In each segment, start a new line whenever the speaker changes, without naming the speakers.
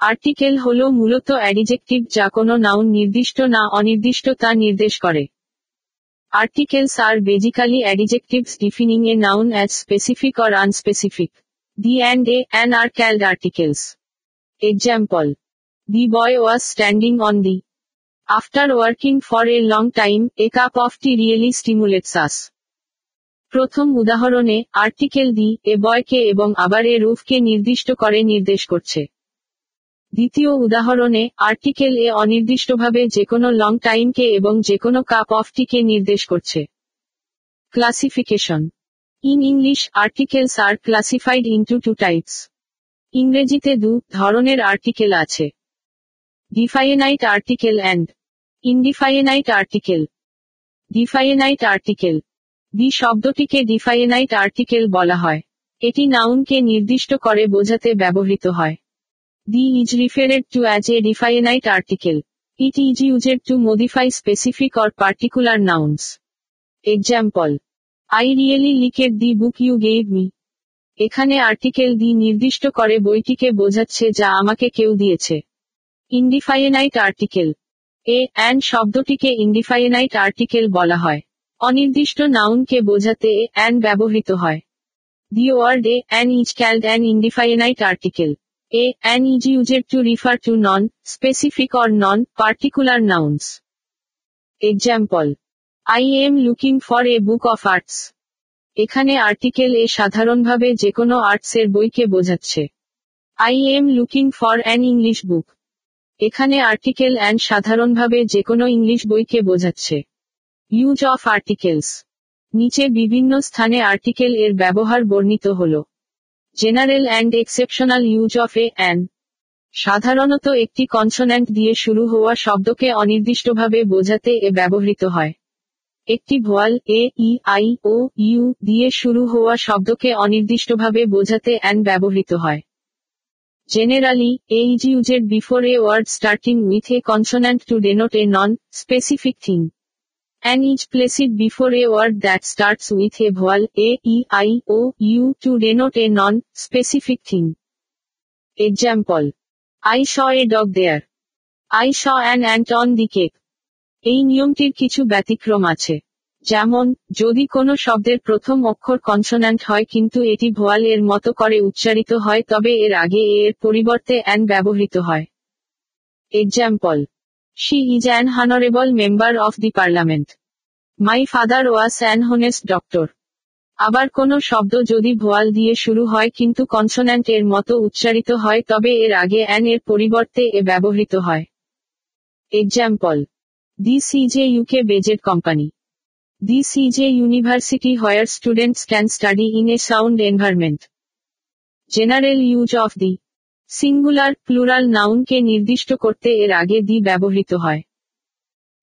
Article হল মূলত adjective যা কোনো নাউন নির্দিষ্ট না অনির্দিষ্ট তা নির্দেশ করে। Articles are basically adjective defining a noun as specific or unspecific. The and a an are called articles. Example. The boy was standing on the. After working for a long time, a cup of tea really stimulates us. প্রথম উদাহরণে, article the, এ বয়কে এবং আবার এ রুফকে নির্দিষ্ট করে নির্দেশ করছে। দ্বিতীয় উদাহরণে, আর্টিকেল এ অনির্দিষ্টভাবে যেকোনো লং টাইমকে এবং যেকোনো কাপ অফ টিকে নির্দেশ করছে। Classification in English articles are classified into two types ইংরেজিতে দু ধরনের আর্টিকেল আছে। Definite article and indefinite article definite article the শব্দটিকে ডিফাইনাইট আর্টিকেল বলা হয়। এটি নাউনকে নির্দিষ্ট করে বোঝাতে ব্যবহৃত হয়। The is referred to as a definite article. It is used to modify specific or particular nouns. Example. I really liked the book you gave me. এখানে আর্টিকেল দি নির্দিষ্ট করে বইটিকে বোঝাচ্ছে যা আমাকে কেউ দিয়েছে ইনডিফাইনাইট আর্টিকেল এ অ্যান্ড শব্দটিকে ইনডিফাইনাইট আর্টিকেল বলা হয় অনির্দিষ্ট নাউনকে বোঝাতে এ অ্যান্ড ব্যবহৃত হয় the word a an is called an indefinite article A and is used to refer to non-specific or non-particular nouns. Example. I am looking for a book of arts. এখানে article a সাধারণভাবে যেকোনো আর্টসের বইকে বোঝাচ্ছে I am looking for an English book এখানে article and সাধারণভাবে যেকোনো English বইকে বোঝাচ্ছে ইউজ অফ আর্টিকেলস নিচে বিভিন্ন স্থানে আর্টিকেল এর ব্যবহার বর্ণিত হলো general and exceptional use of a an. সাধারণত একটি কনসোন্যান্ট দিয়ে শুরু হওয়া শব্দকে অনির্দিষ্টভাবে বোঝাতে এ ব্যবহৃত হয়। একটি vowel, A, E, I, O, U দিয়ে শুরু হওয়া শব্দকে অনির্দিষ্টভাবে বোঝাতে অ্যান ব্যবহৃত হয়। Generally, a is used before a word starting with a consonant to denote a non specific thing. And is placed before a word that starts with a vowel a, e, i, o, u to denote a non-specific thing. Example. I saw a dog there. I saw an ant on the cake. এই নিয়মটির কিছু ব্যতিক্রম আছে যেমন যদি কোনো শব্দের প্রথম অক্ষর কনসোন্যান্ট হয় কিন্তু এটি ভোয়াল এর মতো করে উচ্চারিত হয় তবে এর আগে এর পরিবর্তে অ্যান ব্যবহৃত হয় example She is an honorable member of the parliament. My father was an honest doctor. আবার কোনো শব্দ যদি ভোয়াল দিয়ে শুরু হয় কিন্তু কনসোন্যান্ট এর মতো উচ্চারিত হয় তবে এর আগে অ্যান এর পরিবর্তে এ ব্যবহৃত হয় এক্সাম্পল দি সিজে UK based company the C J university where students can study in a sound environment general use of the singular, plural নাউনকে নির্দিষ্ট করতে এর আগে দি ব্যবহৃত হয়।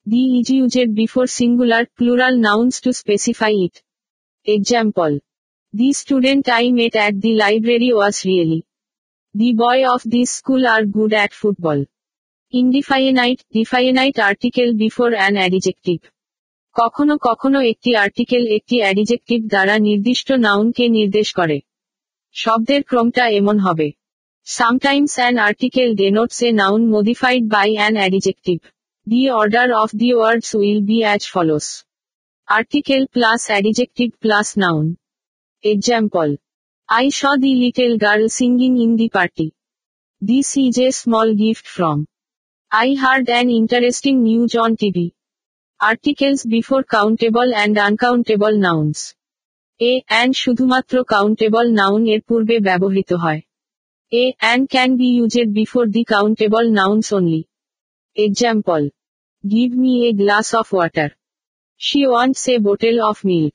The is used before singular, plural nouns to specify it. Example, the student I met at the library was really. The boy of this school are good at football. Indefinite, definite article before an adjective. কখনো কখনো একটি article একটি adjective দ্বারা নির্দিষ্ট নাউনকে নির্দেশ করে। শব্দের ক্রমটা এমন হবে। Sometimes an article denotes a noun modified by an adjective. The order of the words will be as follows. Article plus adjective plus noun. Example. I saw the little girl singing in the party. This is a small gift from. I heard an interesting news on TV. Articles before countable and uncountable nouns. A and শুধুমাত্র countable noun এর পূর্বে ব্যবহৃত হয় A and can be used before the countable nouns only. Example. Give me a glass of water. She wants a bottle of milk.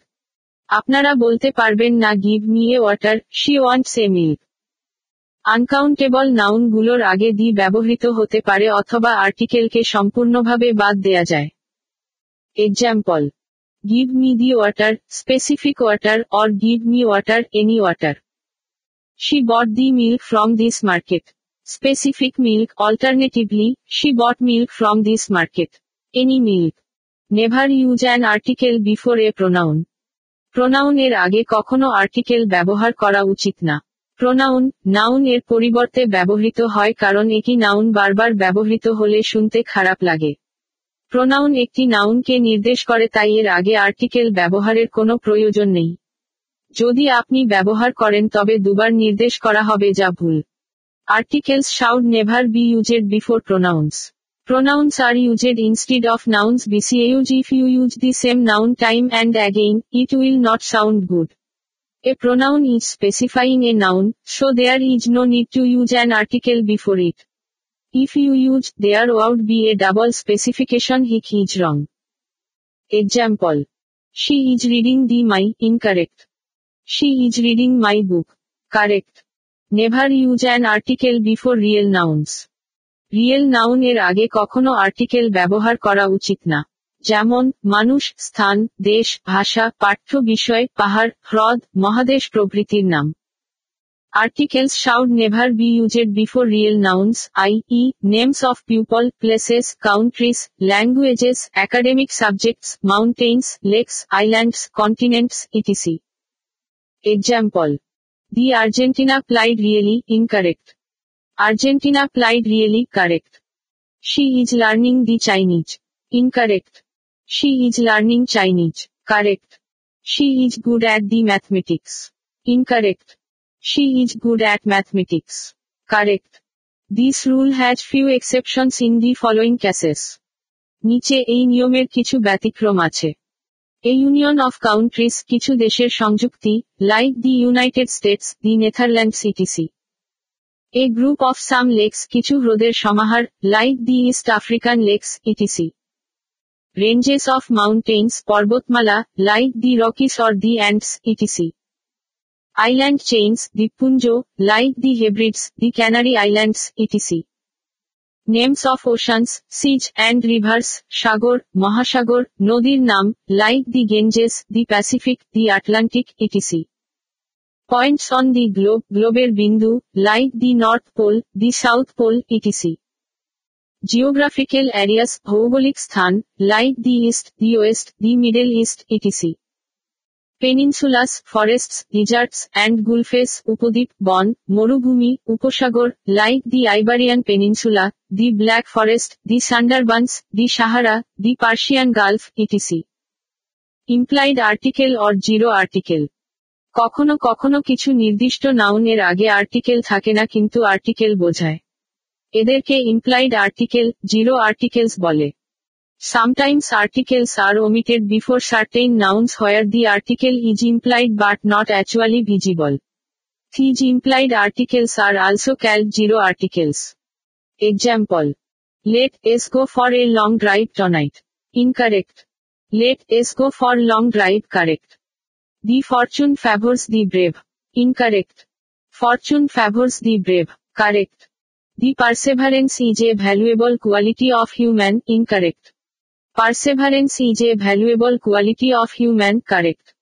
আপনারা বলতে পারবেন না give me a water she wants a milk uncountable নাউনগুলোর আগে the ব্যবহৃত হতে পারে অথবা আর্টিকেলকে সম্পূর্ণভাবে বাদ দেয়া যায় Example. Give me the water, specific water, or give me water, any water. She bought the milk from this market. Specific milk, alternatively, she bought milk from this market. Any milk. Never use an article before a pronoun. Pronoun এর আগে কখনো article ব্যবহার করা উচিত না pronoun noun এর পরিবর্তে ব্যবহৃত হয় কারণ একই নাউন বারবার ব্যবহৃত হলে শুনতে খারাপ লাগে প্রোনাউন একটি নাউনকে নির্দেশ করে তাই এর আগে আর্টিকেল ব্যবহারের কোনো প্রয়োজন নেই যদি আপনি ব্যবহার করেন তবে দুবার নির্দেশ করা হবে যা ভুল articles should never be used before pronouns Pronouns are used instead of nouns bcauj if you use the same noun time and again, it will not sound good. A pronoun is specifying a noun, so there is no need to use an article before it. If you use, there would be a double specification hic is wrong. Example. She is reading the my, incorrect. She is reading my book correct never use an article before real nouns real noun এর আগে কখনো article ব্যবহার করা উচিত না। যেমন, মানুষ, স্থান, দেশ, ভাষা, পাঠ্য বিষয়, পাহাড়, হ্রদ, মহাদেশ প্রভৃতির নাম। Articles should never be used before real nouns I E names of people places countries languages academic subjects mountains lakes islands continents etc Example. The Argentina played really incorrect. Argentina played really correct. She is learning the Chinese. Incorrect. She is learning Chinese. Correct. She is good at the mathematics. Incorrect. She is good at mathematics. Correct. This rule has few exceptions in the following cases. নিচে এই নিয়মের কিছু ব্যতিক্রম আছে এ union of countries কিছু দেশের সংযুক্তি like the United States the Netherlands etc a group of some lakes কিছু হ্রদের সমাহার like the East African lakes etc ranges of mountains পর্বতমালা like the Rockies or the Andes etc island chains দ্বীপপুঞ্জ like the Hebrides the Canary islands etc names of oceans seas and rivers সাগর মহাসাগর নদীর নাম like the Ganges the Pacific the Atlantic etc points on the globe গ্লোবের বিন্দু like the north pole the south pole etc geographical areas ভৌগোলিক স্থান like the east the west the middle east etc Peninsulas, forests deserts and gulfs, উপদ্বীপ, বন, মরুভূমি, উপসাগর, like the Iberian peninsula, the Black Forest, the Sundarbans, the Sahara, the Persian Gulf, etc. Implied article or zero article. কখনো কখনো কিছু নির্দিষ্ট noun এর আগে article থাকে না কিন্তু আর্টিকেল বোঝায়। এদেরকে ইমপ্লাইড আর্টিকেল, জিরো আর্টিকেলস বলে। Sometimes articles are omitted before certain nouns where the article is implied but not actually visible. These implied articles are also called zero articles. Example. Let us go for a long drive tonight. Incorrect. Let us go for long drive correct. The fortune favors the brave. Incorrect. Fortune favors the brave. Correct. The perseverance is a valuable quality of human. Incorrect. Perseverance is a valuable quality of human. Correct.